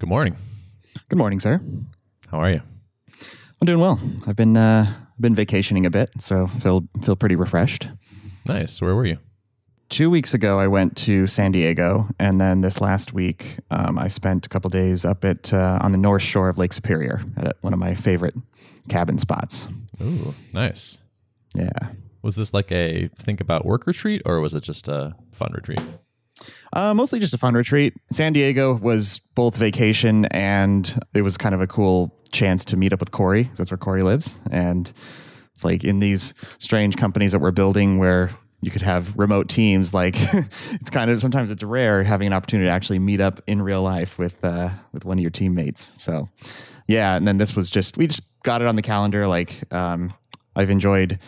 Good morning. Good morning, sir. How are you? I'm doing well. I've been uh, been vacationing a bit, so feel feel pretty refreshed. Nice. Where were you? Two weeks ago, I went to San Diego, and then this last week, um, I spent a couple days up at uh, on the north shore of Lake Superior at one of my favorite cabin spots. Ooh, nice. Yeah, Was this like a think about work retreat or was it just a fun retreat? Uh, mostly just a fun retreat. San Diego was both vacation and it was kind of a cool chance to meet up with Corey. That's where Corey lives, and it's like in these strange companies that we're building where you could have remote teams like it's kind of sometimes it's rare having an opportunity to actually meet up in real life with uh, with one of your teammates so yeah and then this was just we just got it on the calendar like um, i've enjoyed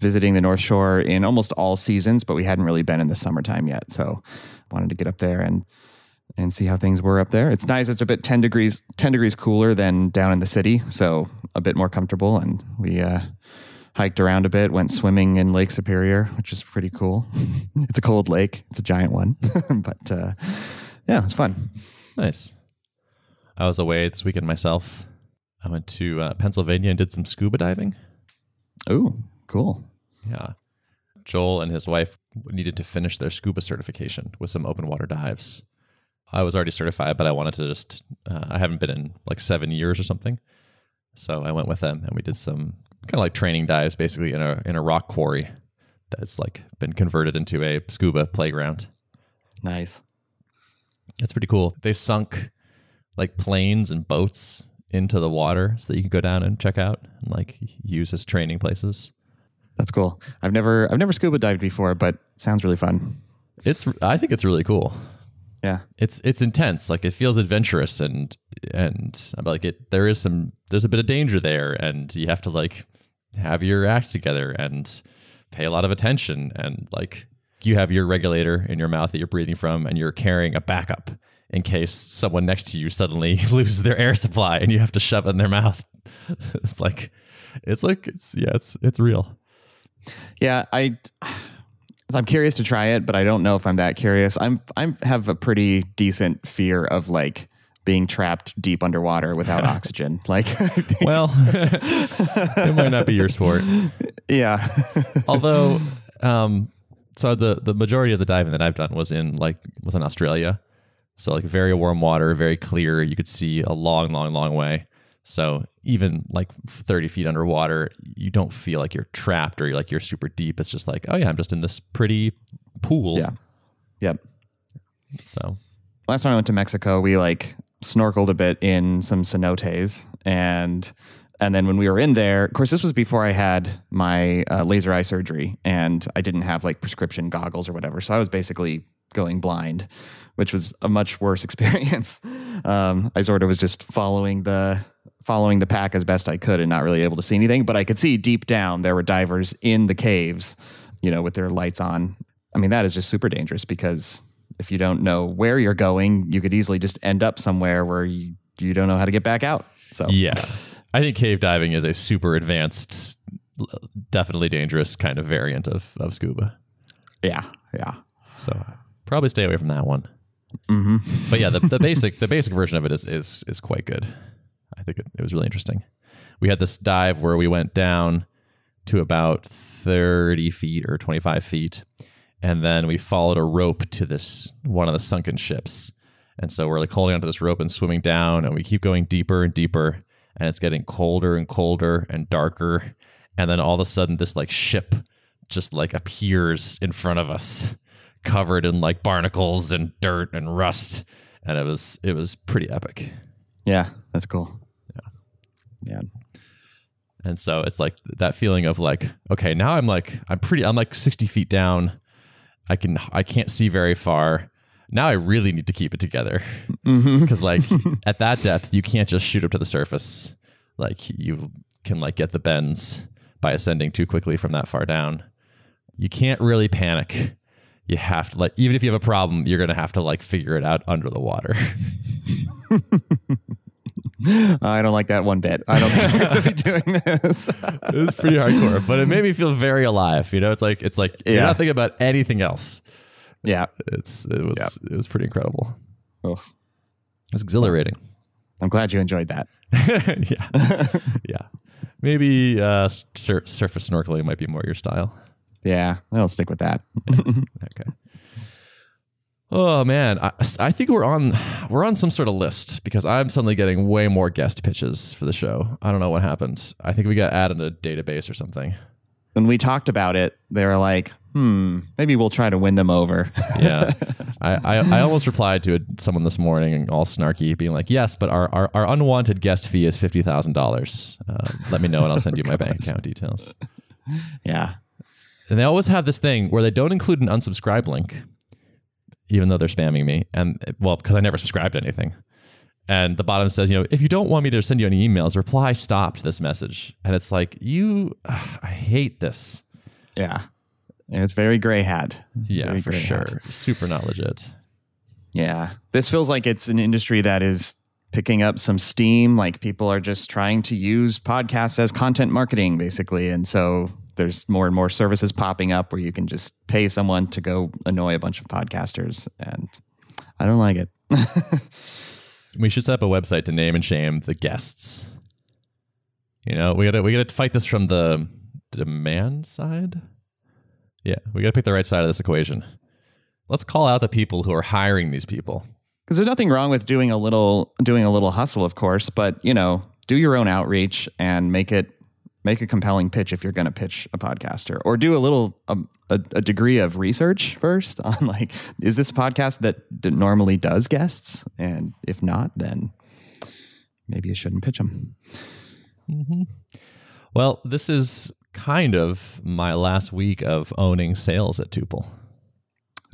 visiting the north shore in almost all seasons but we hadn't really been in the summertime yet so wanted to get up there and and see how things were up there it's nice it's a bit 10 degrees 10 degrees cooler than down in the city so a bit more comfortable and we uh hiked around a bit, went swimming in Lake Superior, which is pretty cool. it's a cold lake, it's a giant one, but uh, yeah, it's fun. Nice. I was away this weekend myself. I went to uh, Pennsylvania and did some scuba diving. Oh, cool. Yeah. Joel and his wife needed to finish their scuba certification with some open water dives. I was already certified, but I wanted to just, uh, I haven't been in like seven years or something. So I went with them and we did some kind of like training dives basically in a, in a rock quarry that's like been converted into a scuba playground. Nice. That's pretty cool. They sunk like planes and boats into the water so that you can go down and check out and like use as training places. That's cool. I've never I've never scuba dived before, but sounds really fun. It's I think it's really cool. Yeah. It's it's intense. Like it feels adventurous and and I'm like it there is some there's a bit of danger there and you have to like have your act together and pay a lot of attention and like you have your regulator in your mouth that you're breathing from and you're carrying a backup in case someone next to you suddenly loses their air supply and you have to shove it in their mouth. it's like it's like it's yeah, it's it's real. Yeah, I I'm curious to try it, but I don't know if I'm that curious. I'm I have a pretty decent fear of like being trapped deep underwater without oxygen. Like Well, it might not be your sport. yeah. Although, um, so the the majority of the diving that I've done was in like was in Australia, so like very warm water, very clear. You could see a long, long, long way. So even like thirty feet underwater, you don't feel like you're trapped or you're like you're super deep. It's just like, oh yeah, I'm just in this pretty pool. yeah. Yep. So last time I went to Mexico, we like snorkeled a bit in some cenotes and and then when we were in there, of course, this was before I had my uh, laser eye surgery, and I didn't have like prescription goggles or whatever. So I was basically going blind, which was a much worse experience. Um, I sort of was just following the following the pack as best I could, and not really able to see anything. But I could see deep down there were divers in the caves, you know, with their lights on. I mean, that is just super dangerous because if you don't know where you're going, you could easily just end up somewhere where you, you don't know how to get back out. So yeah, I think cave diving is a super advanced, definitely dangerous kind of variant of of scuba. yeah, yeah. So probably stay away from that one. hmm but yeah, the, the basic the basic version of it is is is quite good. I think it, it was really interesting. We had this dive where we went down to about thirty feet or twenty five feet, and then we followed a rope to this one of the sunken ships. And so we're like holding onto this rope and swimming down, and we keep going deeper and deeper, and it's getting colder and colder and darker. And then all of a sudden, this like ship just like appears in front of us, covered in like barnacles and dirt and rust, and it was it was pretty epic. Yeah, that's cool. Yeah. And so it's like that feeling of like, okay, now I'm like I'm pretty I'm like 60 feet down. I can I can't see very far. Now I really need to keep it together Mm-hmm. because like at that depth you can't just shoot up to the surface. Like you can like get the bends by ascending too quickly from that far down. You can't really panic. You have to like even if you have a problem, you're gonna have to like figure it out under the water. I don't like that one bit. I don't think we're going to be doing this. it was pretty hardcore, but it made me feel very alive. You know, it's like it's like you're not thinking about anything else. yeah. It's it was Yeah. it was pretty incredible. Oh, It's exhilarating. I'm glad you enjoyed that. yeah, yeah. Maybe uh, sur- surface snorkeling might be more your style. Yeah, I'll stick with that. Okay. Oh man, I, I think we're on we're on some sort of list because I'm suddenly getting way more guest pitches for the show. I don't know what happened. I think we got added to a database or something. when we talked about it, they were like, "Hmm, maybe we'll try to win them over." Yeah, I, I I almost replied to someone this morning, all snarky, being like, "Yes, but our our, our unwanted guest fee is fifty thousand uh, dollars. Let me know, and I'll send you my bank account details." yeah, And they always have this thing where they don't include an unsubscribe link, even though they're spamming me. And well, because I never subscribed to anything. And the bottom says, you know, if you don't want me to send you any emails, reply stop to this message. And it's like, you, ugh, I hate this. yeah. And it's very gray hat. Yeah, Very for sure. hat. Super not legit. Yeah. This feels like it's an industry that is picking up some steam. Like people are just trying to use podcasts as content marketing, basically. And so there's more and more services popping up where you can just pay someone to go annoy a bunch of podcasters. And I don't like it. We should set up a website to name and shame the guests. You know, we gotta we gotta fight this from the demand side. Yeah, we gotta pick the right side of this equation. Let's call out the people who are hiring these people. Because there's nothing wrong with doing a little doing a little hustle, of course, but you know, do your own outreach and make it make a compelling pitch if you're going to pitch a podcaster, or do a little um, a, a degree of research first on like, is this a podcast that d- normally does guests, and if not, then maybe you shouldn't pitch them. mm-hmm. Well, this is kind of my last week of owning sales at Tuple.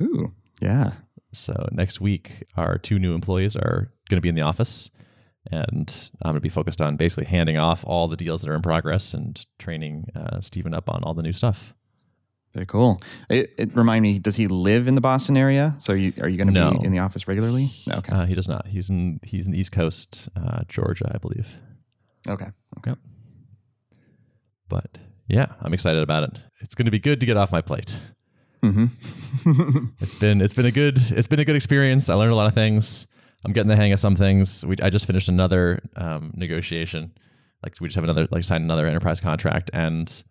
Ooh, yeah, So next week, our two new employees are going to be in the office, and I'm going to be focused on basically handing off all the deals that are in progress and training uh, Stephen up on all the new stuff. very cool. It, it remind me, does he live in the Boston area? So you, are you going to No. be in the office regularly? Okay, Uh, he does not. He's in he's in the East Coast, uh, Georgia, I believe. okay, okay. But yeah, I'm excited about it. It's going to be good to get off my plate. Mm-hmm. It's been it's been a good it's been a good experience. I learned a lot of things. I'm getting the hang of some things. We, I just finished another um, negotiation. Like we just have another like signed another enterprise contract, and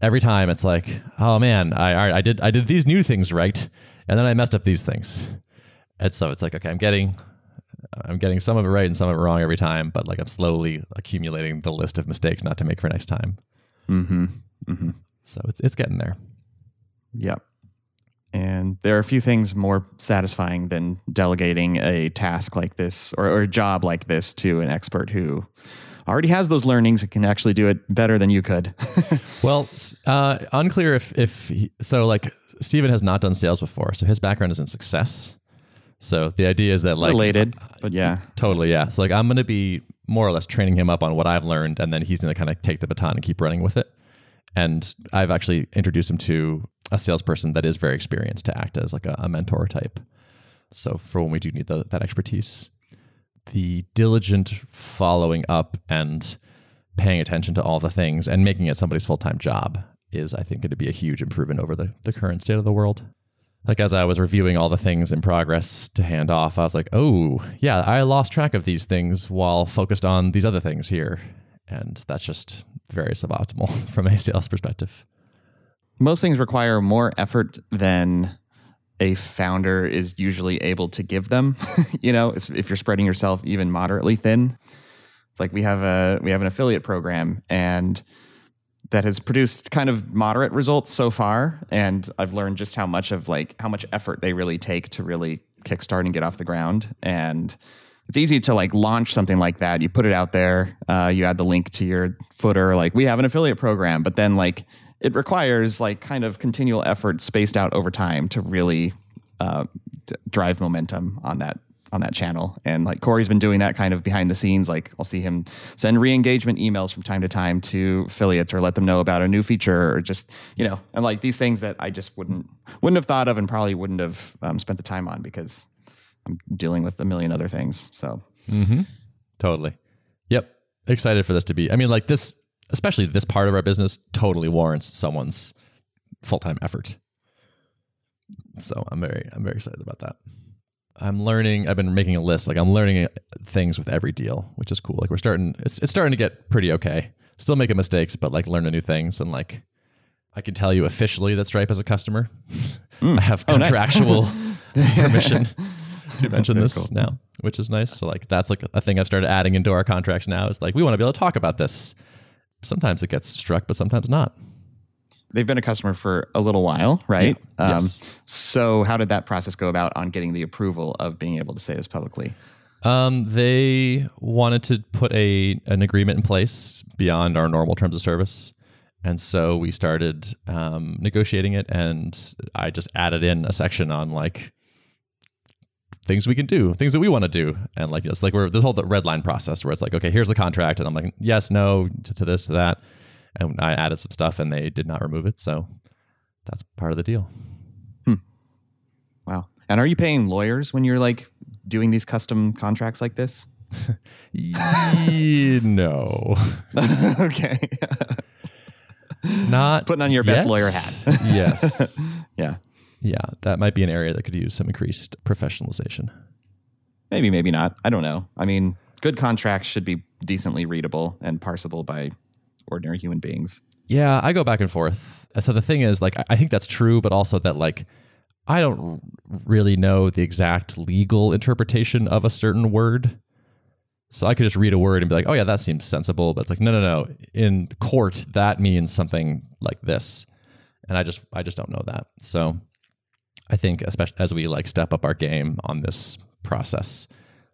every time it's like, oh man, I all right, I did I did these new things right, and then I messed up these things, and so it's like okay, I'm getting I'm getting some of it right and some of it wrong every time, but like I'm slowly accumulating the list of mistakes not to make for next time. Mm-hmm. Mm-hmm. So it's it's getting there. Yep. And there are a few things more satisfying than delegating a task like this or, or a job like this to an expert who already has those learnings and can actually do it better than you could. Well, uh, unclear if if he, so. Like Steven has not done sales before, so his background is in success. So the idea is that like Related, but yeah. totally yeah. So like I'm going to be more or less training him up on what I've learned, and then he's going to kind of take the baton and keep running with it. And I've actually introduced him to a salesperson that is very experienced to act as like a, a mentor type. So for when we do need the, that expertise, the diligent following up and paying attention to all the things and making it somebody's full time job is, I think, going to be a huge improvement over the, the current state of the world. Like as I was reviewing all the things in progress to hand off, I was like, oh, yeah, I lost track of these things while focused on these other things here. And that's just very suboptimal from a sales perspective. Most things require more effort than a founder is usually able to give them. you know, if you're spreading yourself even moderately thin, it's like we have a we have an affiliate program and that has produced kind of moderate results so far and I've learned just how much of like how much effort they really take to really kickstart and get off the ground and it's easy to like launch something like that. You put it out there, uh, you add the link to your footer, like we have an affiliate program, but then like it requires like kind of continual effort spaced out over time to really uh, drive momentum on that on that channel. And like Corey's been doing that kind of behind the scenes. Like I'll see him send re-engagement emails from time to time to affiliates or let them know about a new feature or just you know and like these things that I just wouldn't wouldn't have thought of and probably wouldn't have um, spent the time on because I'm dealing with a million other things. So Mm-hmm. Totally. Yep. Excited for this to be. I mean, like this, especially this part of our business, totally warrants someone's full time effort. So I'm very, I'm very excited about that. I'm learning. I've been making a list. Like I'm learning uh, things with every deal, which is cool. Like we're starting. It's it's starting to get pretty okay. Still making mistakes, but like learning new things and like I can tell you officially that Stripe is a customer. I have Oh, nice. contractual permission to mention this cool. now, which is nice. So like that's like a thing I've started adding into our contracts now. Is like we want to be able to talk about this. Sometimes it gets struck, but sometimes not. They've been a customer for a little while, right? Um, Yes. So, how did that process go about on getting the approval of being able to say this publicly? Um, they wanted to put a an agreement in place beyond our normal terms of service, and so we started um, negotiating it. And I just added in a section on like things we can do, things that we want to do, and like it's like we're this whole red line process where it's like, okay, here's the contract, and I'm like, yes, no, to, to this, to that, and I added some stuff, and they did not remove it, so that's part of the deal. Hmm. Wow. And are you paying lawyers when you're like doing these custom contracts like this? No, okay. not Putting on your best yet. lawyer hat. yes. yeah. Yeah, that might be an area that could use some increased professionalization. Maybe, maybe not. I don't know. I mean, good contracts should be decently readable and parsable by ordinary human beings. Yeah, I go back and forth. So the thing is, like, I- I think that's true, but also that, like, I don't really know the exact legal interpretation of a certain word. So I could just read a word and be like, oh, yeah, that seems sensible. But it's like, no, no, no. In court, that means something like this. And I just, I just don't know that. So I think, especially as we like step up our game on this process,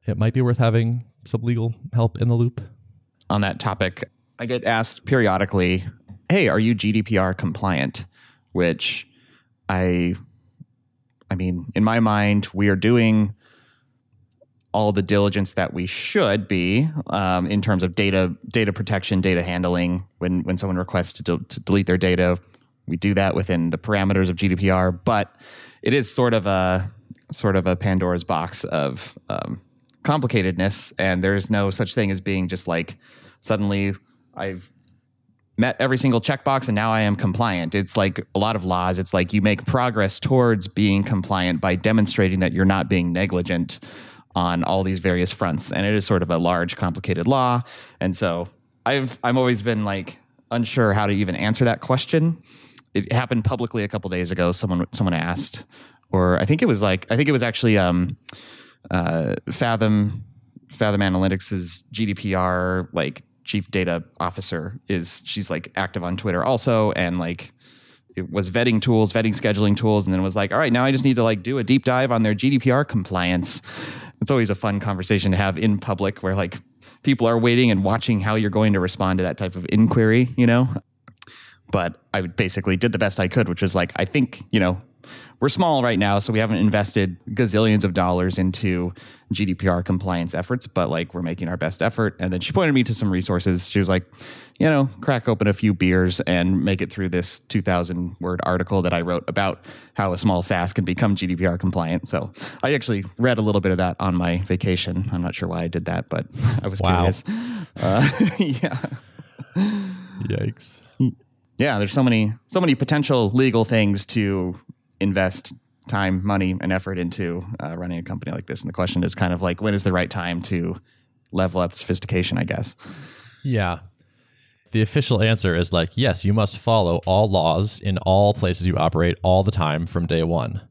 it might be worth having some legal help in the loop. On that topic, I get asked periodically, "Hey, are you GDPR compliant?" Which I I mean, in my mind, we are doing all the diligence that we should be um, in terms of data data protection, data handling. When when someone requests to, del- to delete their data, we do that within the parameters of GDPR. But it is sort of a sort of a Pandora's box of um, complicatedness, and there is no such thing as being just like suddenly I've met every single checkbox and now I am compliant. It's like a lot of laws. It's like you make progress towards being compliant by demonstrating that you're not being negligent on all these various fronts. And it is sort of a large, complicated law. And so I've I've always been like unsure how to even answer that question. It happened publicly a couple days ago. Someone someone asked, or I think it was like I think it was actually um, uh, Fathom Fathom Analytics' GDPR like chief data officer is she's like active on Twitter also and like it was vetting tools, vetting scheduling tools, and then it was like, all right, now I just need to like do a deep dive on their GDPR compliance. It's always a fun conversation to have in public where like people are waiting and watching how you're going to respond to that type of inquiry, you know? But I basically did the best I could, which is like, I think, you know, we're small right now, so we haven't invested gazillions of dollars into GDPR compliance efforts, but like we're making our best effort. And then she pointed me to some resources. She was like, you know, crack open a few beers and make it through this 2000 word article that I wrote about how a small SaaS can become GDPR compliant. So I actually read a little bit of that on my vacation. I'm not sure why I did that, but I was Wow. curious. Uh, yeah. Yikes. Yeah, there's so many so many potential legal things to invest time, money, and effort into uh, running a company like this. And the question is kind of like, when is the right time to level up sophistication? I guess. Yeah. The official answer is like, yes, you must follow all laws in all places you operate all the time from day one.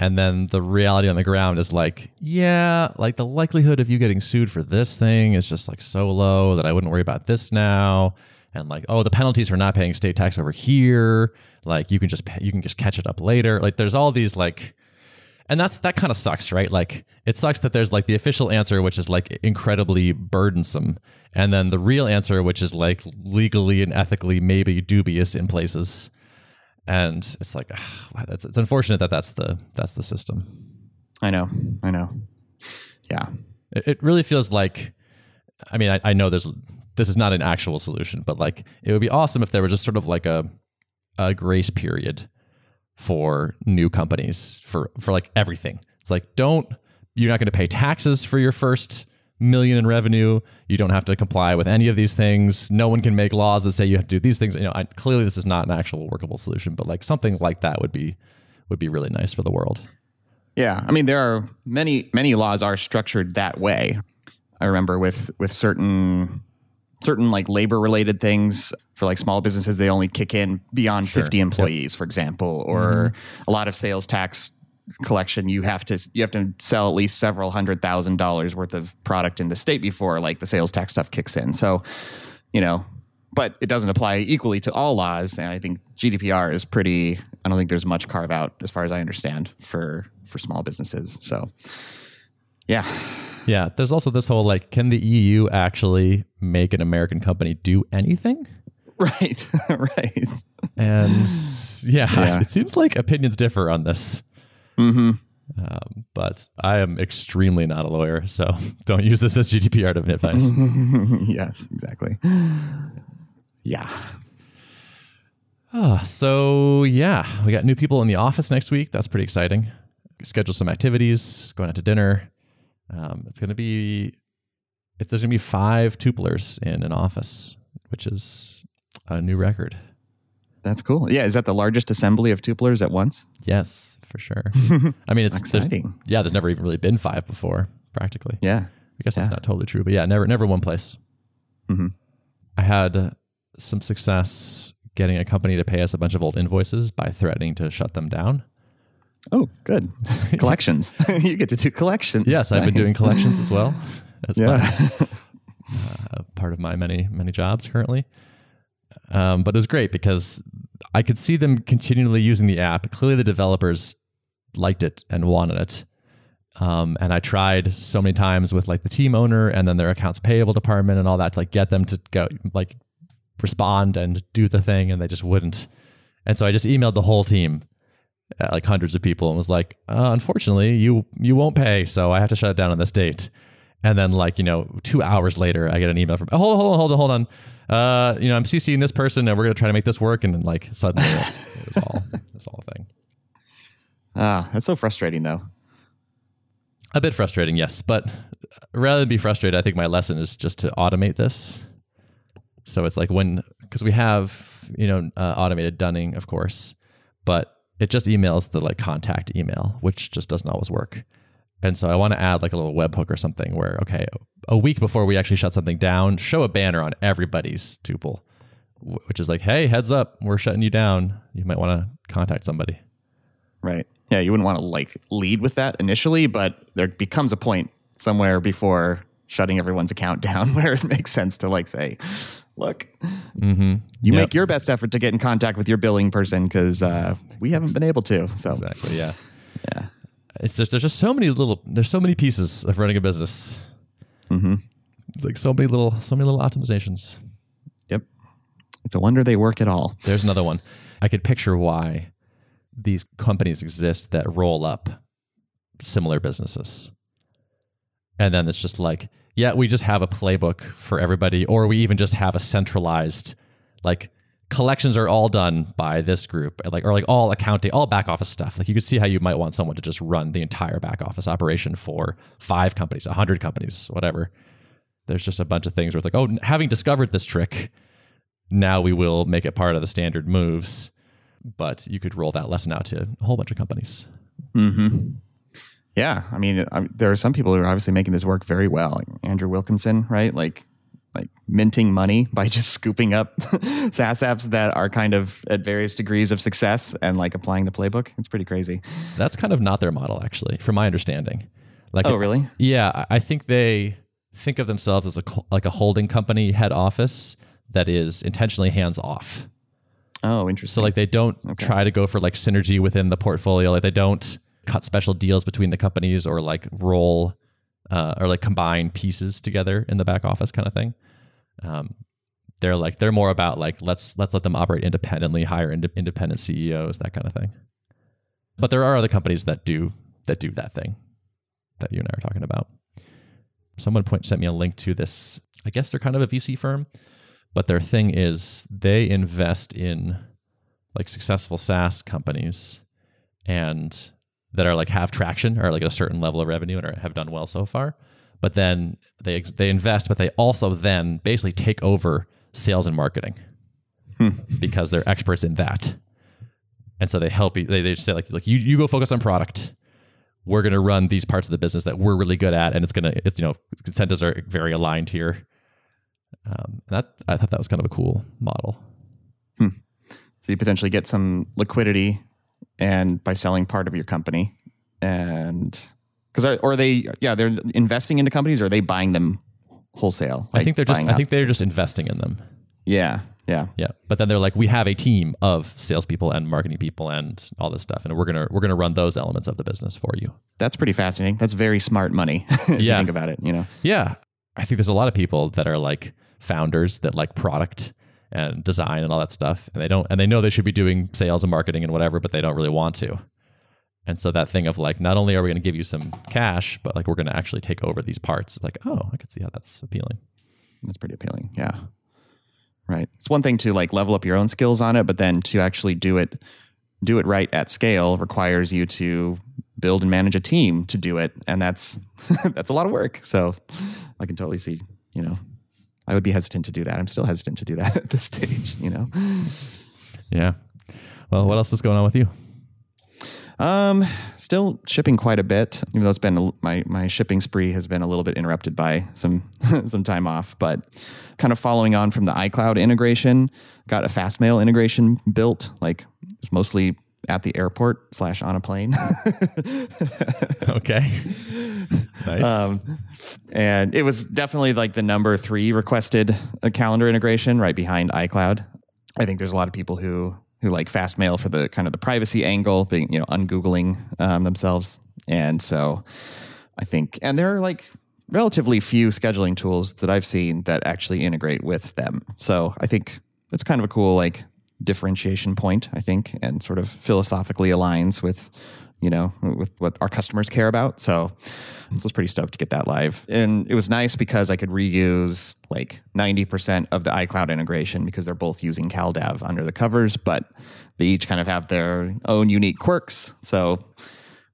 And then the reality on the ground is like, yeah, like the likelihood of you getting sued for this thing is just like so low that I wouldn't worry about this now. And like, oh, the penalties for not paying state tax over here, like you can just pay, you can just catch it up later. Like there's all these like and that's that kind of sucks right like it sucks that there's like the official answer which is like incredibly burdensome and then the real answer which is like legally and ethically maybe dubious in places and it's like ugh, it's, it's unfortunate that that's the that's the system I know. I know. Yeah. it, it really feels like i mean I, I know there's this is not an actual solution but like it would be awesome if there was just sort of like a a grace period for new companies for for like everything. It's like don't you're not going to pay taxes for your first million in revenue. You don't have to comply with any of these things. No one can make laws that say you have to do these things. You know I, clearly this is not an actual workable solution but like something like that would be would be really nice for the world. Yeah, I mean there are many many laws are structured that way. I remember with with certain certain like labor related things. For like small businesses they only kick in beyond 50 employees for example or mm-hmm. a lot of sales tax collection you have to you have to sell at least several hundred thousand dollars worth of product in the state before like the sales tax stuff kicks in. So you know but it doesn't apply equally to all laws and i think gdpr is pretty i don't think there's much carve out as far as i understand for for small businesses. So yeah Yeah, there's also this whole like, can the EU actually make an American company do anything? right right And yeah, Yeah. it seems like opinions differ on this. mm-hmm Um, but I am extremely not a lawyer, so don't use this as GDPR advice. yes, exactly. Yeah. Ah, so yeah, we got new people in the office next week. That's pretty exciting. Schedule some activities, going out to dinner. Um, it's going to be, if there's going to be five tuplers in an office, which is a new record. That's cool. Yeah, is that the largest assembly of tuplers at once? Yes, for sure. I mean, it's there's- Exciting. Yeah, there's never even really been five before, practically. Yeah. I guess that's not totally true, but yeah, never, never one place. Mhm. I had some success getting a company to pay us a bunch of old invoices by threatening to shut them down. Oh, good. collections. you get to do collections. Yes, I've been doing collections as well. As Yeah. part, uh, part of my many many jobs currently. Um, but it was great because I could see them continually using the app. Clearly, the developers liked it and wanted it. Um, and I tried so many times with like the team owner and then their accounts payable department and all that to like get them to go like respond and do the thing, and they just wouldn't. And so I just emailed the whole team, uh, like hundreds of people, and was like, uh, "Unfortunately, you you won't pay, so I have to shut it down on this date." And then, like you know, two hours later, I get an email from, oh, "Hold on, hold on, hold on, hold on. Uh, you know, I'm CCing this person, and we're gonna try to make this work." And then, like suddenly, it was all all a thing. Ah, that's so frustrating though. A bit frustrating, yes, but rather than be frustrated, I think my lesson is just to automate this. So it's like when because we have you know uh, automated dunning, of course, but it just emails the like contact email, which just doesn't always work. And so I want to add like a little webhook or something where okay, a week before we actually shut something down, show a banner on everybody's tuple, which is like, hey, heads up, we're shutting you down. You might want to contact somebody. Right. Yeah, you wouldn't want to like lead with that initially, but there becomes a point somewhere before shutting everyone's account down where it makes sense to like say, look, Mm-hmm. you make your best effort to get in contact with your billing person because uh, we haven't been able to. So exactly, yeah. yeah. It's just there's just so many little there's so many pieces of running a business. Mm-hmm. It's like so many little so many little optimizations. Yep. It's a wonder they work at all. There's another one. I could picture why these companies exist that roll up similar businesses. And then it's just like, yeah, we just have a playbook for everybody, or we even just have a centralized, like, collections are all done by this group, like, or like all accounting, all back office stuff. Like, you could see how you might want someone to just run the entire back office operation for five companies, a hundred companies, whatever. There's just a bunch of things where it's like, oh, having discovered this trick, now we will make it part of the standard moves. But you could roll that lesson out to a whole bunch of companies. Mm-hmm. Yeah, I mean, I, there are some people who are obviously making this work very well. Like Andrew Wilkinson, right? Like, like minting money by just scooping up SaaS apps that are kind of at various degrees of success and like applying the playbook. It's pretty crazy. That's kind of not their model, actually, from my understanding. Like, Oh, really? Yeah, I- I think they think of themselves as a like a holding company head office that is intentionally hands off. Oh, interesting. So like they don't Okay. try to go for like synergy within the portfolio. Like they don't cut special deals between the companies or like roll uh, or like combine pieces together in the back office kind of thing. Um, they're like they're more about like let's let's let them operate independently, hire ind- independent CEOs, that kind of thing. But there are other companies that do that do that thing that you and I are talking about. Someone point sent me a link to this. I guess they're kind of a VC firm, but their thing is they invest in like successful SaaS companies and that are like have traction or like at a certain level of revenue and are, have done well so far. But then they ex- they invest, but they also then basically take over sales and marketing because they're experts in that. And so they help you. They, they just say like, like you, you go focus on product. we're going to run these parts of the business that we're really good at, and it's going to, it's you know, incentives are very aligned here. Um, and that I thought that was kind of a cool model. So you potentially get some liquidity, and by selling part of your company, and because or are they yeah they're investing into companies or are they buying them wholesale? I think they're just, I think they're just investing in them. yeah yeah Yeah, but then they're like, we have a team of salespeople and marketing people and all this stuff, and we're gonna we're gonna run those elements of the business for you. that's pretty fascinating. That's very smart money. if you Yeah. think about it, you know. Yeah, I think there's a lot of people that are like founders that like product and design and all that stuff, and they don't and they know they should be doing sales and marketing and whatever, but they don't really want to. And so that thing of like, not only are we going to give you some cash, but like we're going to actually take over these parts. It's like, oh, I can see how that's appealing. That's pretty appealing. Yeah. Right. It's one thing to like level up your own skills on it, but then to actually do it do it right at scale requires you to build and manage a team to do it, and that's that's a lot of work. So I can totally see, you know, I would be hesitant to do that. I'm still hesitant to do that at this stage, you know. Yeah. Well, what else is going on with you? Um, still shipping quite a bit, even though it's been a, my my shipping spree has been a little bit interrupted by some some time off. But kind of following on from the iCloud integration, got a Fastmail integration built. Like it's mostly at the airport slash on a plane. Okay. nice. um, and it was definitely like the number three requested uh, calendar integration, right behind iCloud. I think there's a lot of people who who like Fastmail for the kind of the privacy angle, being you know ungoogling um, themselves, and so I think, and there are like relatively few scheduling tools that I've seen that actually integrate with them. So I think it's kind of a cool like differentiation point, I think, and sort of philosophically aligns with you know with what our customers care about. So, so I was pretty stoked to get that live, and it was nice because I could reuse like ninety percent of the iCloud integration because they're both using CalDAV under the covers, but they each kind of have their own unique quirks. So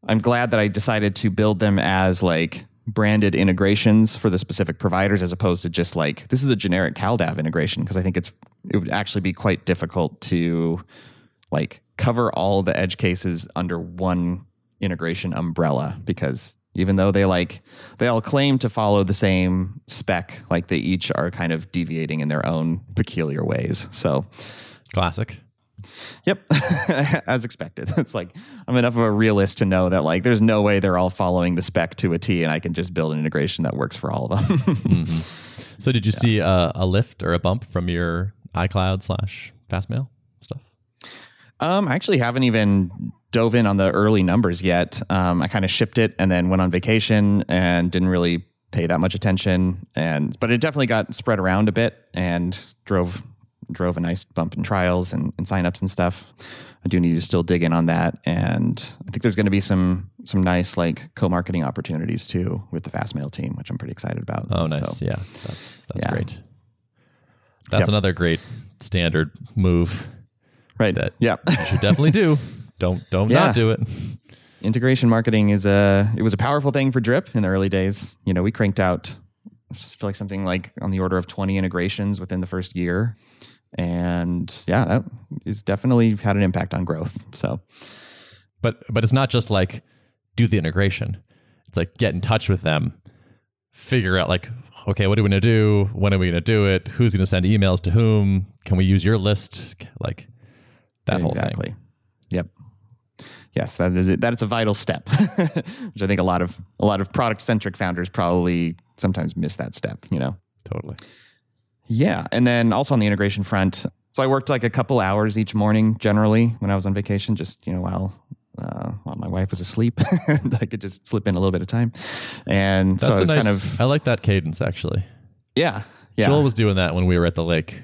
I'm glad that I decided to build them as like branded integrations for the specific providers as opposed to just like this is a generic CalDAV integration because I think it's it would actually be quite difficult to like cover all the edge cases under one integration umbrella because even though they like they all claim to follow the same spec like they each are kind of deviating in their own peculiar ways so Classic. Yep, as expected. It's like I'm enough of a realist to know that like there's no way they're all following the spec to a T, and I can just build an integration that works for all of them. So did you see a, a lift or a bump from your iCloud slash Fastmail stuff? um, I actually haven't even dove in on the early numbers yet. Um, I kind of shipped it and then went on vacation and didn't really pay that much attention. And but it definitely got spread around a bit and drove drove a nice bump in trials and, and signups and stuff. I do need to still dig in on that, and I think there's going to be some some nice like co-marketing opportunities too with the Fastmail team, which I'm pretty excited about. Oh, nice. So, yeah, that's that's Yeah. great. That's Yep. another great standard move right. That- yeah. you should definitely do. Don't don't Yeah. not do it. integration marketing is a it was a powerful thing for Drip in the early days. You know, we cranked out I feel like something like on the order of 20 integrations within the first year. And yeah, that is definitely had an impact on growth. So But but it's not just like do the integration. It's like get in touch with them, figure out like okay, what are we gonna do? When are we gonna do it? Who's gonna send emails to whom? Can we use your list? Like that whole thing. exactly. Yep. Yes, that is it. That is a vital step, which I think a lot of a lot of product centric founders probably sometimes miss that step. You know. Totally. Yeah, and then also on the integration front, so I worked like a couple hours each morning generally when I was on vacation, just you know while uh, while my wife was asleep, I could just slip in a little bit of time, and That's so I a was nice, kind of I like that cadence actually. yeah yeah Joel was doing that when we were at the lake.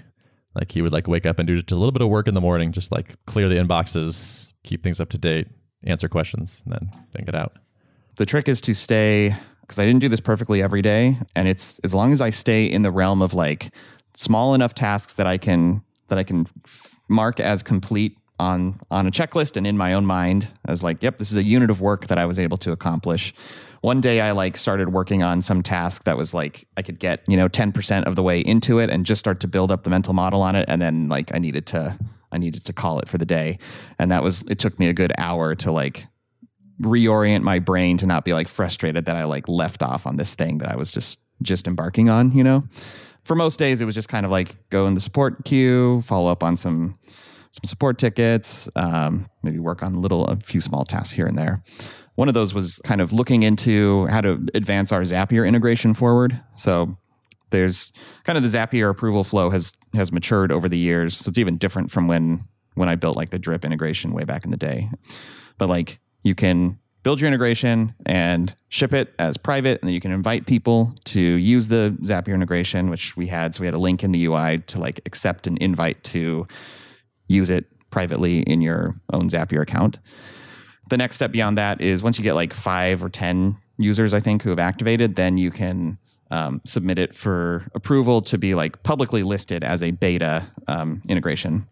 Like he would like wake up and do just a little bit of work in the morning, just like clear the inboxes, keep things up to date, answer questions, and then then get out. the trick is to stay because I didn't do this perfectly every day, and it's as long as I stay in the realm of like small enough tasks that I can that I can f- mark as complete on on a checklist and in my own mind as like, yep, this is a unit of work that I was able to accomplish. One day I like started working on some task that was like I could get, you know, 10% of the way into it and just start to build up the mental model on it and then like I needed to I needed to call it for the day. And that was it took me a good hour to like reorient my brain to not be like frustrated that I like left off on this thing that I was just just embarking on, you know. For most days it was just kind of like go in the support queue, follow up on some some support tickets, um, maybe work on little a few small tasks here and there. One of those was kind of looking into how to advance our Zapier integration forward. So there's kind of the Zapier approval flow has has matured over the years. So it's even different from when when I built like the drip integration way back in the day. But like you can build your integration and ship it as private, and then you can invite people to use the Zapier integration, which we had. So we had a link in the UI to like accept an invite to use it privately in your own Zapier account. The next step beyond that is once you get like five or 10 users, I think, who have activated, then you can um, submit it for approval to be like publicly listed as a beta um, integration.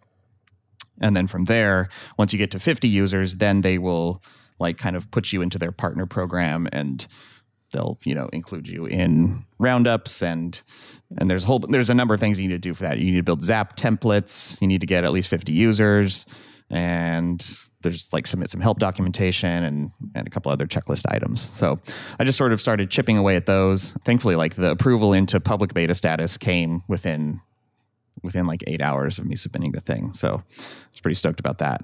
And then from there, once you get to 50 users, then they will like kind of put you into their partner program and they'll you know include you in roundups and and there's a whole there's a number of things you need to do for that. You need to build zap templates. You need to get at least 50 users. And there's like submit some help documentation and and a couple other checklist items. So i just sort of started chipping away at those. Thankfully like the approval into public beta status came within within like eight hours of me submitting the thing so i was pretty stoked about that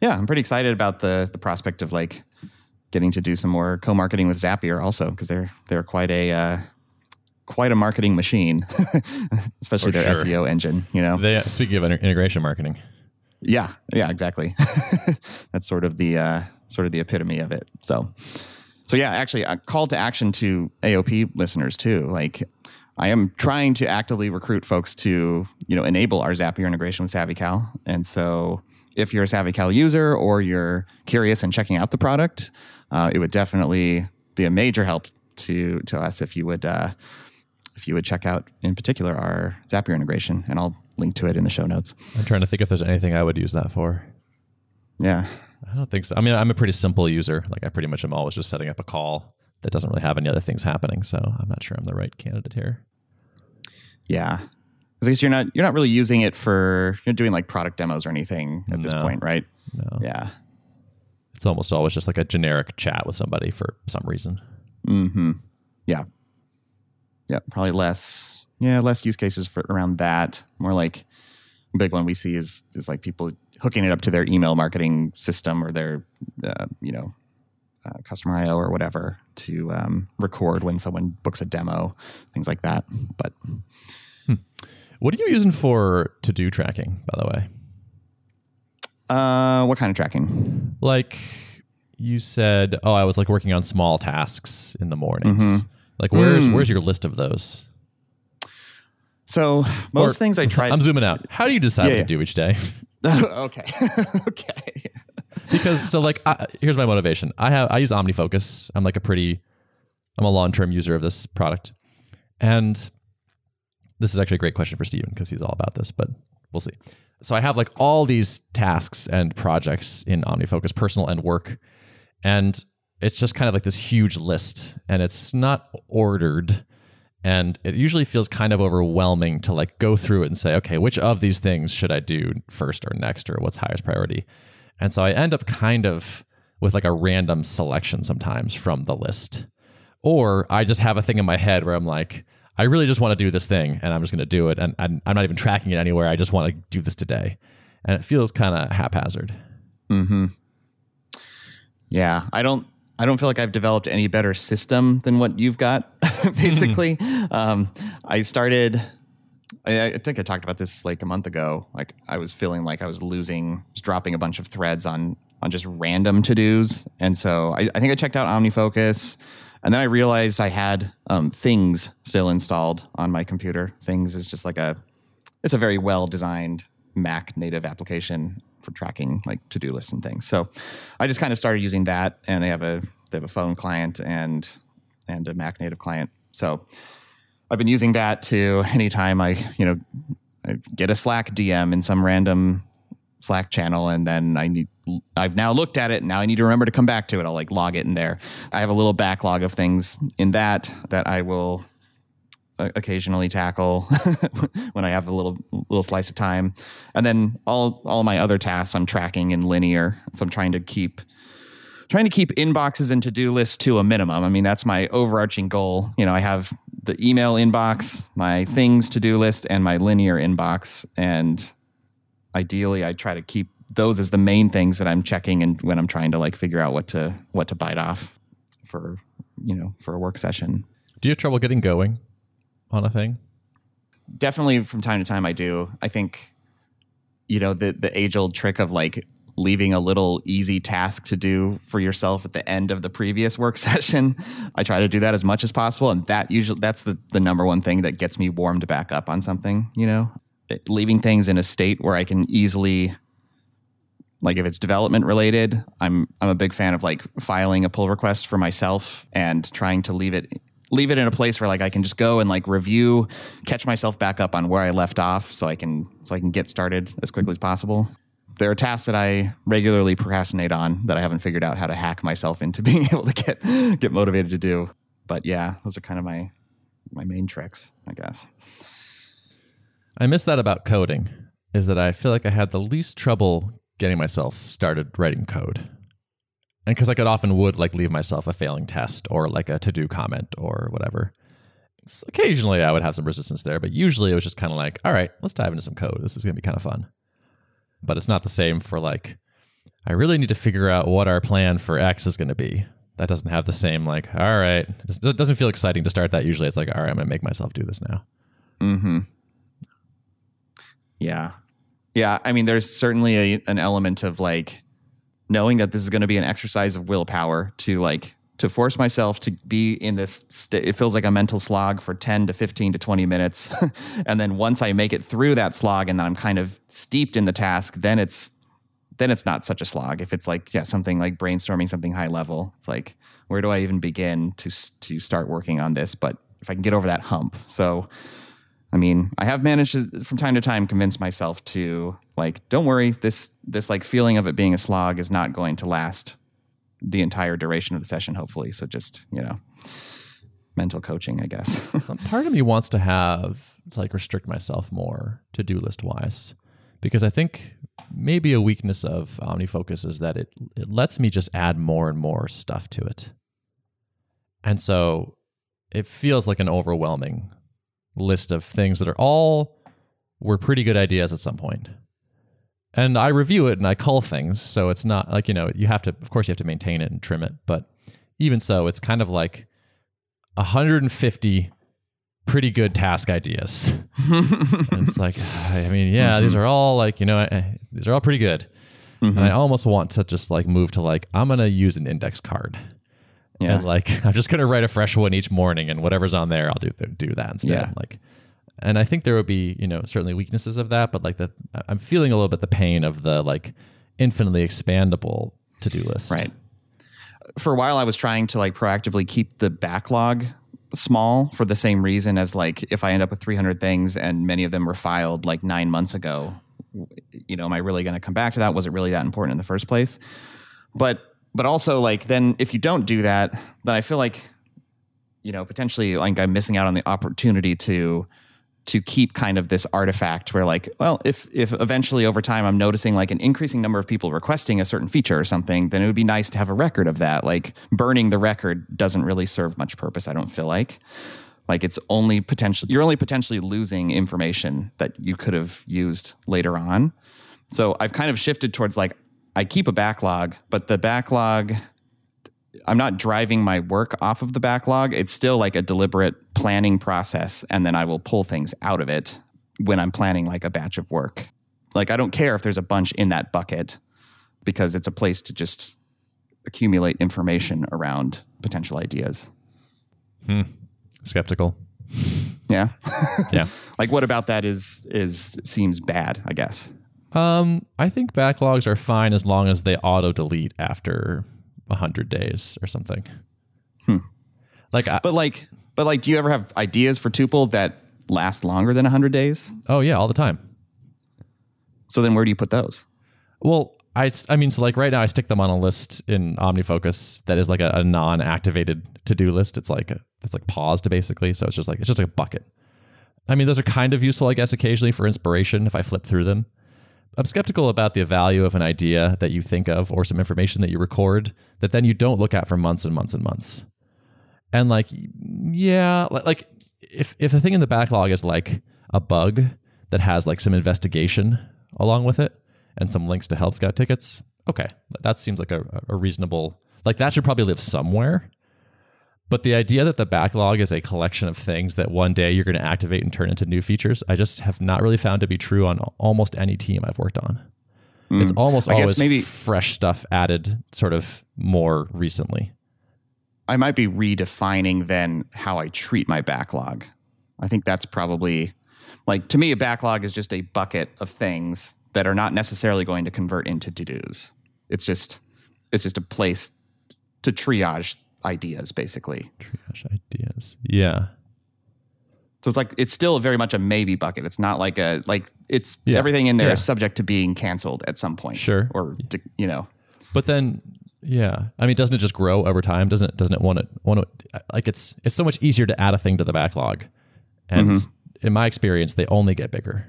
yeah i'm pretty excited about the the prospect of like getting to do some more co-marketing with Zapier also because they're they're quite a uh, quite a marketing machine, especially For their sure. SEO engine. You know, They, speaking of integration marketing, yeah, yeah, exactly. That's sort of the uh, sort of the epitome of it. So, so yeah, actually, a call to action to AOP listeners too. Like, I am trying to actively recruit folks to you know enable our Zapier integration with SavvyCal, and so if you're a SavvyCal user or you're curious and checking out the product, uh, it would definitely be a major help to to us if you would. Uh, if you would check out, in particular, our Zapier integration, and I'll link to it in the show notes. I'm trying to think if there's anything I would use that for. Yeah, I don't think so. I mean, I'm a pretty simple user. Like, I pretty much am always just setting up a call that doesn't really have any other things happening. So I'm not sure I'm the right candidate here. Yeah. Guess you're not you're not really using it for you're doing like product demos or anything at this point, right? No, Yeah. it's almost always just like a generic chat with somebody for some reason. Mm-hmm. Yeah. Yeah. Probably less. Yeah, less use cases for around that. More like a big one we see is is like people hooking it up to their email marketing system or their uh, you know uh, Customer.io or whatever to um, record when someone books a demo, things like that. But What are you using for to do tracking, by the way? uh, what kind of tracking? Like you said, oh, I was like working on small tasks in the mornings. Mm-hmm. Like, where's Mm. where's your list of those? So most Or- things I try. I'm zooming out. How do you decide Yeah, what yeah. to do each day? okay. okay. Because so like I, here's my motivation. I have I use OmniFocus. I'm like a pretty I'm a long term user of this product, and this is actually a great question for Steven because he's all about this, but we'll see. So I have like all these tasks and projects in OmniFocus, personal and work, and it's just kind of like this huge list, and it's not ordered. And it usually feels kind of overwhelming to like go through it and say, okay, which of these things should I do first or next, or what's highest priority? And so I end up kind of with like a random selection sometimes from the list. Or I just have a thing in my head where I'm like, I really just want to do this thing and I'm just going to do it. And, I'm not even tracking it anywhere. I just want to do this today. And it feels kind of haphazard. Mm-hmm. Yeah, I don't. I don't feel like I've developed any better system than what you've got. basically, um, I started. I, I think I talked about this like a month ago. Like I was feeling like I was losing, just dropping a bunch of threads on on just random to dos, and so I, I think I checked out OmniFocus, and then I realized I had um, Things still installed on my computer. Things is just like a it's a very well designed Mac native application for tracking like to do lists and things. So I just kind of started using that, and they have a they have a phone client and and a Mac native client. So I've been using that to anytime I you know I get a Slack DM in some random Slack channel, and then I need I've now looked at it. And now I need to remember to come back to it. I'll like log it in there. I have a little backlog of things in that that I will uh, occasionally tackle when I have a little little slice of time, and then all all my other tasks I'm tracking in linear. So I'm trying to keep trying to keep inboxes and to-do lists to a minimum. I mean, that's my overarching goal. You know, I have the email inbox, my things to-do list, and my linear inbox. And ideally, I try to keep those as the main things that I'm checking and when I'm trying to like figure out what to what to bite off for you know for a work session. Do you have trouble getting going on a thing? Definitely from time to time I do. I think you know the the age old trick of like leaving a little easy task to do for yourself at the end of the previous work session. I try to do that as much as possible and that usually that's the the number one thing that gets me warmed back up on something, you know. Leaving things in a state where I can easily like if it's development related, I'm I'm a big fan of like filing a pull request for myself and trying to leave it leave it in a place where like I can just go and like review, catch myself back up on where I left off so I can so I can get started as quickly as possible. There are tasks that I regularly procrastinate on that I haven't figured out how to hack myself into being able to get get motivated to do. But yeah, those are kind of my my main tricks, I guess. I miss that about coding is that I feel like I had the least trouble getting myself started writing code. And because I could often would like leave myself a failing test or like a to do comment or whatever. So occasionally I would have some resistance there, but usually it was just kind of like, all right, let's dive into some code. This is going to be kind of fun. But it's not the same for like, I really need to figure out what our plan for X is going to be. That doesn't have the same like, all right, it doesn't feel exciting to start that. Usually it's like, all right, I'm going to make myself do this now. Mm-hmm. Yeah. Yeah, I mean, there's certainly a, an element of like knowing that this is going to be an exercise of willpower to like to force myself to be in this st- it feels like a mental slog for 10 to 15 to 20 minutes. And then once i make it through that slog and then i'm kind of steeped in the task then it's then it's not such a slog. If it's like yeah something like brainstorming something high level it's like where do i even begin to to start working on this? But if i can get over that hump. So I mean, I have managed to, from time to time convince myself to like, don't worry, this this like feeling of it being a slog is not going to last the entire duration of the session. Hopefully, so just you know, mental coaching, I guess. Part of me wants to have like restrict myself more to do list wise, because I think maybe a weakness of OmniFocus is that it it lets me just add more and more stuff to it, and so it feels like an overwhelming list of things that are all were pretty good ideas at some point. And I review it and I cull things. So it's not like, you know, you have to, of course, you have to maintain it and trim it. But even so, it's kind of like 150 pretty good task ideas. and it's like, I mean, yeah, mm-hmm. these are all like, you know, eh, these are all pretty good. Mm-hmm. And I almost want to just like move to like, I'm going to use an index card. Yeah. And like I'm just gonna write a fresh one each morning, and whatever's on there, I'll do do that instead. Yeah. Like, and I think there would be you know certainly weaknesses of that, but like the I'm feeling a little bit the pain of the like infinitely expandable to do list. Right. For a while, I was trying to like proactively keep the backlog small for the same reason as like if I end up with 300 things and many of them were filed like nine months ago, you know, am I really going to come back to that? Was it really that important in the first place? But but also like then if you don't do that, then I feel like you know potentially like I'm missing out on the opportunity to to keep kind of this artifact where like well if if eventually over time i'm noticing like an increasing number of people requesting a certain feature or something then it would be nice to have a record of that. Like burning the record doesn't really serve much purpose i don't feel like. Like it's only potentially you're only potentially losing information that you could have used later on. So i've kind of shifted towards like I keep a backlog, but the backlog I'm not driving my work off of the backlog. It's still like a deliberate planning process and then I will pull things out of it when I'm planning like a batch of work. Like I don't care if there's a bunch in that bucket because it's a place to just accumulate information around potential ideas. Hmm. Skeptical. Yeah. yeah. like what about that is is seems bad, I guess. Um, I think backlogs are fine as long as they auto delete after hundred days or something. Hmm. Like, I, but like, but like, do you ever have ideas for tuple that last longer than hundred days? Oh yeah, all the time. So then, where do you put those? Well, I, I mean, so like right now, I stick them on a list in OmniFocus that is like a, a non-activated to-do list. It's like a, it's like paused basically. So it's just like it's just like a bucket. I mean, those are kind of useful, I guess, occasionally for inspiration if I flip through them I'm skeptical about the value of an idea that you think of or some information that you record that then you don't look at for months and months and months. And like, yeah, like if if a thing in the backlog is like a bug that has like some investigation along with it and some links to help scout tickets, okay, that seems like a, a reasonable like that should probably live somewhere. But the idea that the backlog is a collection of things that one day you're going to activate and turn into new features, I just have not really found to be true on almost any team I've worked on. Mm. It's almost I always maybe fresh stuff added sort of more recently. I might be redefining then how I treat my backlog. I think that's probably like to me a backlog is just a bucket of things that are not necessarily going to convert into to-dos. It's just it's just a place to triage ideas, basically. Triage ideas. Yeah. So it's like it's still very much a maybe bucket. It's not like a like it's yeah. everything in there yeah. is subject to being canceled at some point. Sure. Or you know. But then yeah. I mean doesn't it just grow over time? Doesn't it doesn't it want to want to like it's it's so much easier to add a thing to the backlog. And mm-hmm. in my experience they only get bigger.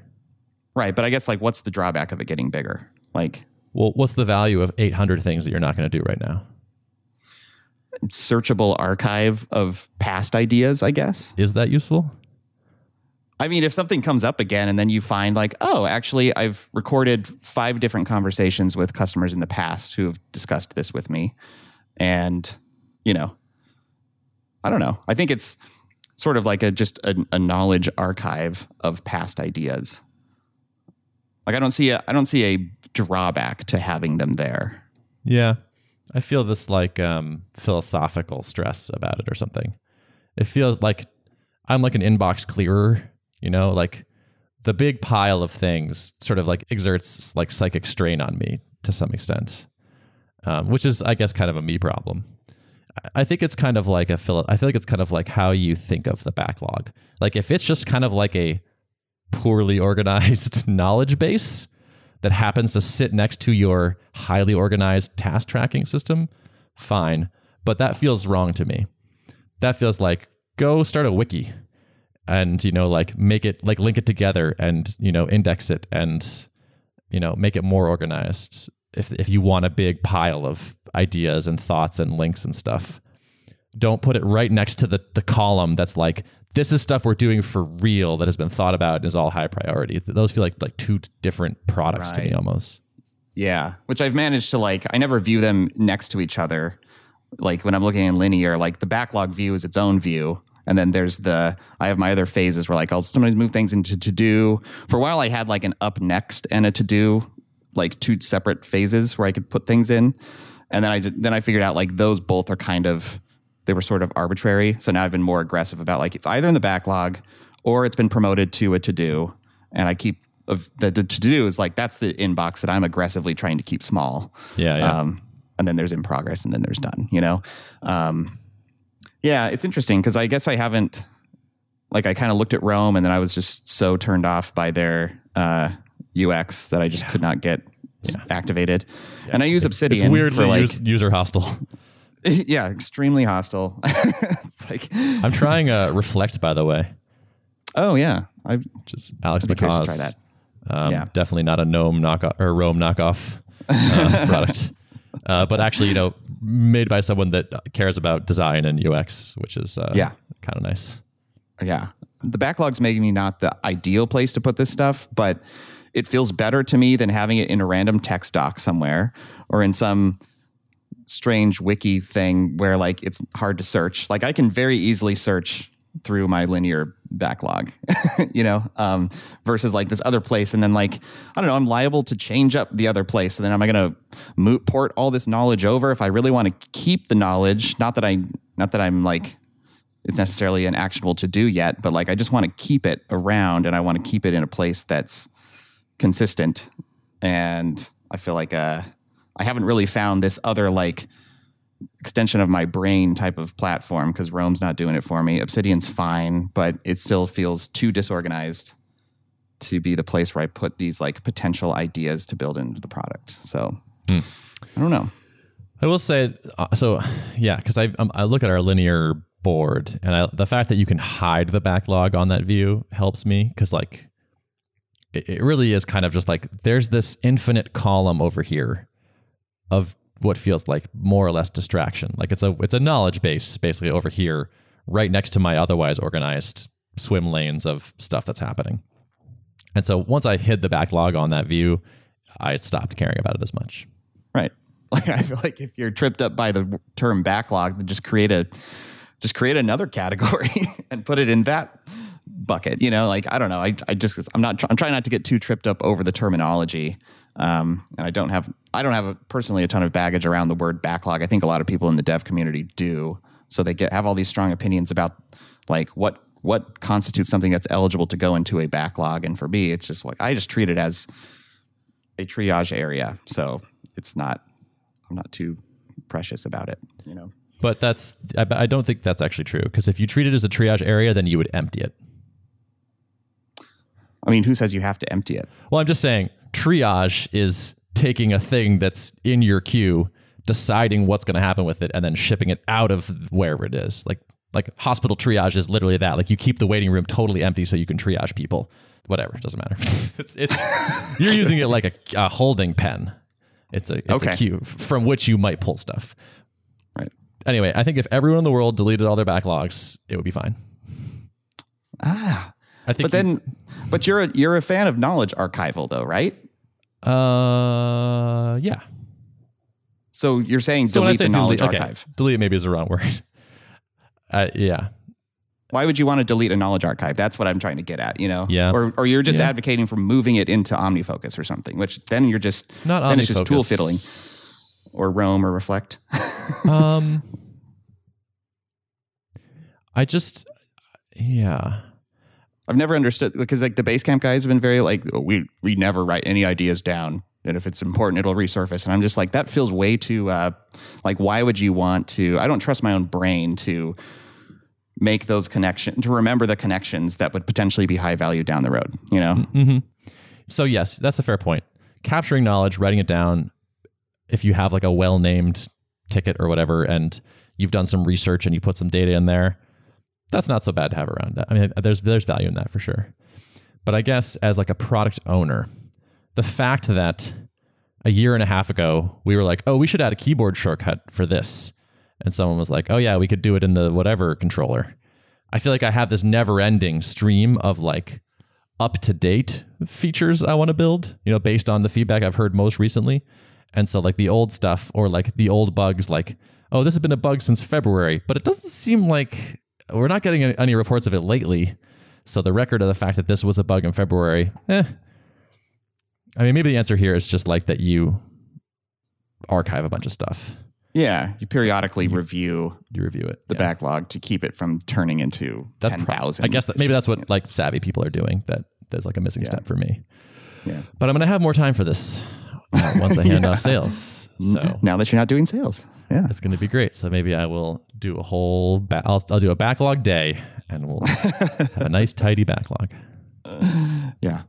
Right, but I guess like what's the drawback of it getting bigger? Like well, what's the value of 800 things that you're not going to do right now? Searchable archive of past ideas, I guess. Is that useful? I mean, if something comes up again and then you find like, oh, actually, I've recorded five different conversations with customers in the past who have discussed this with me. And, you know, I don't know. I think it's sort of like a just a, a knowledge archive of past ideas. Like I don't see a I don't see a drawback to having them there. Yeah. I feel this like um, philosophical stress about it or something. It feels like I'm like an inbox clearer, you know, like the big pile of things sort of like exerts like psychic strain on me to some extent, um, which is, I guess, kind of a me problem. I think it's kind of like a philo- I feel like it's kind of like how you think of the backlog. Like if it's just kind of like a poorly organized knowledge base, that happens to sit next to your highly organized task tracking system, fine. But that feels wrong to me. That feels like go start a wiki and you know like make it like link it together and you know index it and you know make it more organized if if you want a big pile of ideas and thoughts and links and stuff don't put it right next to the the column that's like this is stuff we're doing for real that has been thought about and is all high priority. Those feel like like two different products right. to me almost. Yeah, which I've managed to like. I never view them next to each other. Like when I'm looking in linear, like the backlog view is its own view, and then there's the I have my other phases where like I'll sometimes move things into to do. For a while, I had like an up next and a to do, like two separate phases where I could put things in, and then I then I figured out like those both are kind of they were sort of arbitrary. So now I've been more aggressive about like it's either in the backlog or it's been promoted to a to do, and I keep of the, the to do is like that's the inbox that I'm aggressively trying to keep small. Yeah, yeah. Um, and then there's in progress, and then there's done. You know, um, yeah, it's interesting because I guess I haven't like I kind of looked at Roam and then I was just so turned off by their uh, UX that I just yeah. could not get yeah. activated. And I use Obsidian. It's weirdly for like, user hostile. yeah, extremely hostile. it's like I'm trying uh, Reflect, by the way. Oh yeah, I just Alex MacCaw's. Try that. Um, yeah, definitely not a gnome knockoff or Roam knockoff uh, product, uh, but actually, you know, made by someone that cares about design and UX, which is uh, yeah, kind of nice. Yeah, the backlog's making me not the ideal place to put this stuff, but it feels better to me than having it in a random text doc somewhere or in some strange wiki thing where like it's hard to search. Like I can very easily search through my linear backlog, you know, um, versus like this other place. And then like, I don't know, I'm liable to change up the other place. And then am I going to moot port all this knowledge over if I really want to keep the knowledge? Not that I, not that I'm like, it's necessarily an actionable to do yet, but like I just want to keep it around and I want to keep it in a place that's consistent. And I feel like, uh, I haven't really found this other like extension of my brain type of platform because Roam's not doing it for me. Obsidian's fine, but it still feels too disorganized to be the place where I put these like potential ideas to build into the product. So hmm. I don't know. I will say uh, so, yeah, because I um, I look at our linear board and I, the fact that you can hide the backlog on that view helps me because like it, it really is kind of just like there's this infinite column over here of what feels like more or less distraction. Like it's a it's a knowledge base basically over here, right next to my otherwise organized swim lanes of stuff that's happening. And so once I hid the backlog on that view, I stopped caring about it as much. Right. Like I feel like if you're tripped up by the term backlog, then just create a just create another category and put it in that bucket. You know, like I don't know. I I just I'm not I'm trying not to get too tripped up over the terminology. Um, and I don't have I don't have a, personally a ton of baggage around the word backlog. I think a lot of people in the dev community do. So they get have all these strong opinions about like what what constitutes something that's eligible to go into a backlog. And for me, it's just like I just treat it as a triage area. So it's not I'm not too precious about it, you know. But that's I, I don't think that's actually true because if you treat it as a triage area, then you would empty it. I mean, who says you have to empty it? Well, I'm just saying triage is taking a thing that's in your queue, deciding what's going to happen with it, and then shipping it out of wherever it is. Like like hospital triage is literally that. Like you keep the waiting room totally empty so you can triage people. Whatever, it doesn't matter. it's, it's you're using it like a, a holding pen. It's a it's Okay. a queue from which you might pull stuff. Right. Anyway, I think if everyone in the world deleted all their backlogs, it would be fine. Ah. I think. But then but you're a you're a fan of knowledge archival though, right? Uh, yeah. So you're saying So delete the knowledge delete, okay, archive. delete maybe is the wrong word. Uh, yeah, Why would you want to delete a knowledge archive? That's what I'm trying to get at, you know? Yeah. Or or you're just Yeah. advocating for moving it into OmniFocus or something, which then you're just not then it's just tool fiddling. Or Roam or Reflect. um, I just, yeah, I've never understood because like the Basecamp guys have been very like "Oh, we we never write any ideas down, and if it's important, it'll resurface. And I'm just like that feels way too uh, like why would you want to? I don't trust my own brain to make those connections to remember the connections that would potentially be high value down the road. You know, Mm-hmm. So yes, that's a fair point. Capturing knowledge, writing it down. If you have like a well-named ticket or whatever, and you've done some research and you put some data in there, that's not so bad to have around. That I mean, there's there's value in that for sure. But I guess as like a product owner, the fact that a year and a half ago we were like, oh, we should add a keyboard shortcut for this, and someone was like, oh yeah, we could do it in the whatever controller. I feel like I have this never-ending stream of like up to date features I want to build, you know, based on the feedback I've heard most recently. And so, like the old stuff or like the old bugs, like, oh, this has been a bug since February, but it doesn't seem like we're not getting any, reports of it lately. So, the record of the fact that this was a bug in February, eh. I mean, maybe the answer here is just like that you archive a bunch of stuff, yeah, you periodically review you review it. the Yeah. backlog to keep it from turning into That's ten pro- I guess that maybe that's what like savvy people are doing. That there's like a missing step for me. Yeah. But I'm going to have more time for this uh, once I hand off sales. So now that you're not doing sales. Yeah. it's going to be great. So maybe I will do a whole, ba- I'll, I'll do a backlog day and we'll have a nice tidy backlog. Yeah. yeah.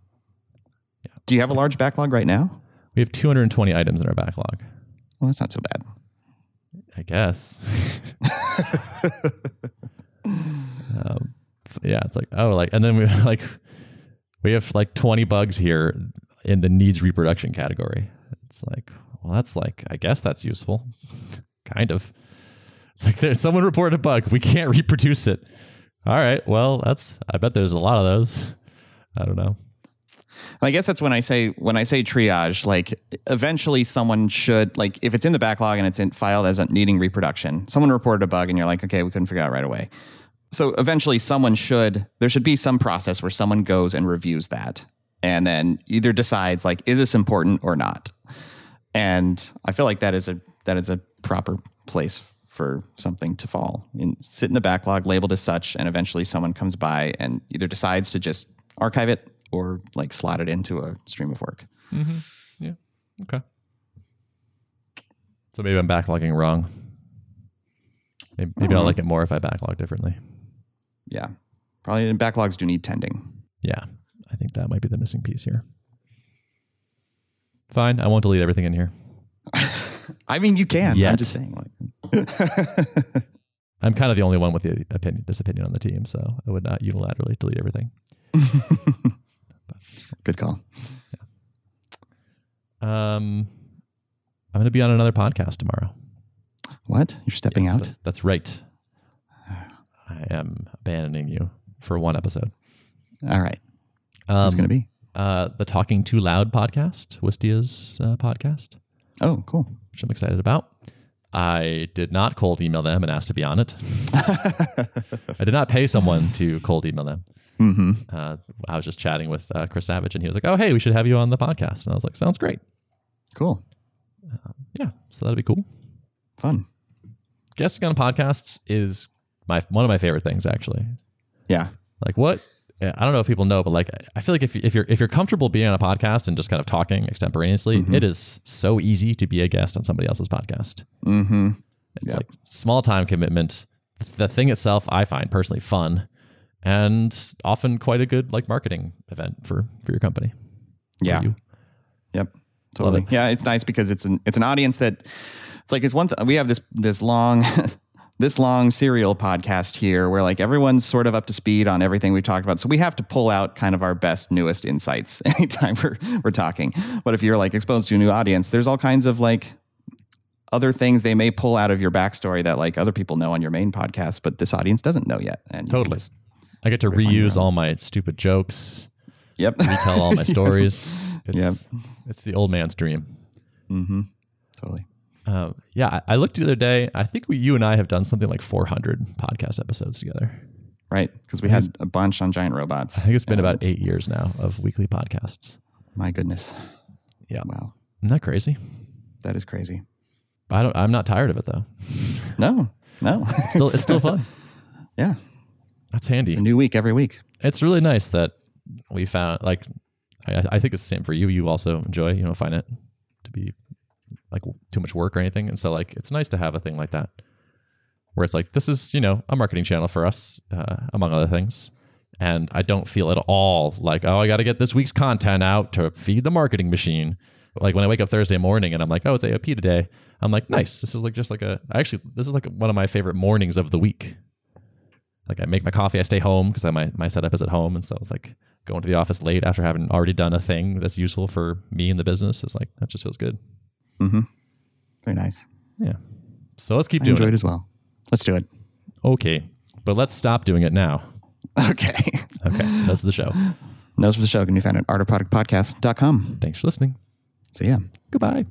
Do you have a large backlog right now? We have 220 items in our backlog, Well, that's not so bad. I guess. um, yeah, it's like, oh, like, and then we like, we have like 20 bugs here in the needs reproduction category. It's like, well, that's like, I guess that's useful. Kind of. It's like there's someone reported a bug. We can't reproduce it. All right. Well, that's, I bet there's a lot of those. I don't know. And I guess that's when I say when I say triage, like eventually someone should like if it's in the backlog and it's in filed as needing reproduction, someone reported a bug and you're like, okay, we couldn't figure out right away. So eventually someone should there should be some process where someone goes and reviews that and then either decides like, is this important or not? And I feel like that is a that is a proper place for something to fall and sit in the backlog labeled as such and eventually someone comes by and either decides to just archive it or like slot it into a stream of work Mm-hmm. Yeah. Okay. So maybe I'm backlogging wrong. Maybe, maybe I'll like it more if I backlog differently. yeah probably and backlogs do need tending Yeah, I think that might be the missing piece here. Fine, I won't delete everything in here. i mean you can i'm just saying like I'm kind of the only one with the opinion, this opinion on the team, so I would not unilaterally delete everything. Good call. Um, I'm going to be on another podcast tomorrow. What? You're stepping out? That's, that's right. I am abandoning you for one episode. All right. Um, Who's going to be? uh, the Talking Too Loud podcast, Wistia's uh, podcast, Oh, cool. which I'm excited about. I did not cold email them and ask to be on it. I did not pay someone to cold email them. hmm Uh, I was just chatting with uh, Chris Savage, and he was like, "Oh, hey, we should have you on the podcast." And I was like, "Sounds great." Cool. Yeah, so that'd be cool. Fun. Guesting on podcasts is my one of my favorite things, actually. Yeah. Like what? I don't know if people know, but like I feel like if if you're if you're comfortable being on a podcast and just kind of talking extemporaneously, it is so easy to be a guest on somebody else's podcast. hmm It's Yep. like small time commitment. The thing itself, I find personally fun, and often quite a good like marketing event for for your company. Yeah. you. Yep. Totally. it. Yeah, it's nice because it's an it's an audience that it's like it's one th- we have this this long this long serial podcast here where like everyone's sort of up to speed on everything we've talked about. So we have to pull out kind of our best newest insights anytime we're we're talking. But if you're like exposed to a new audience, there's all kinds of like other things they may pull out of your backstory that like other people know on your main podcast, but this audience doesn't know yet. And Totally. I get to reuse all my stupid jokes, yep. retell all my stories. It's, Yep. it's the old man's dream. mm-hmm. Totally. Um, yeah, I, I looked the other day. I think we, you and I have done something like 400 podcast episodes together. Right. Because we had a bunch on giant robots. I think it's been about eight years now of weekly podcasts. My goodness. Yeah, Wow. isn't that crazy? That is crazy. I don't. I'm not tired of it though. No, no. Still, it's still fun. yeah. That's handy. It's a new week every week. it's really nice that we found like I, I think it's the same for you. You also enjoy, you know, find it to be like too much work or anything, and so like it's nice to have a thing like that where it's like this is you know a marketing channel for us uh, among other things, and I don't feel at all like oh I got to get this week's content out to feed the marketing machine. Like when I wake up Thursday morning and I'm like oh it's AOP today, I'm like nice. This is like just like a actually this is like one of my favorite mornings of the week like I make my coffee, I stay home because my my setup is at home, and so it's like going to the office late after having already done a thing that's useful for me and the business is like that just feels good. Mm-hmm. Very nice. Yeah. So let's keep I doing enjoyed it. it as well. Let's do it. Okay, but let's stop doing it now. Okay. Okay, that's the show. Notes for the show can be found at artofproductpodcast.com. Thanks for listening. See ya. Goodbye.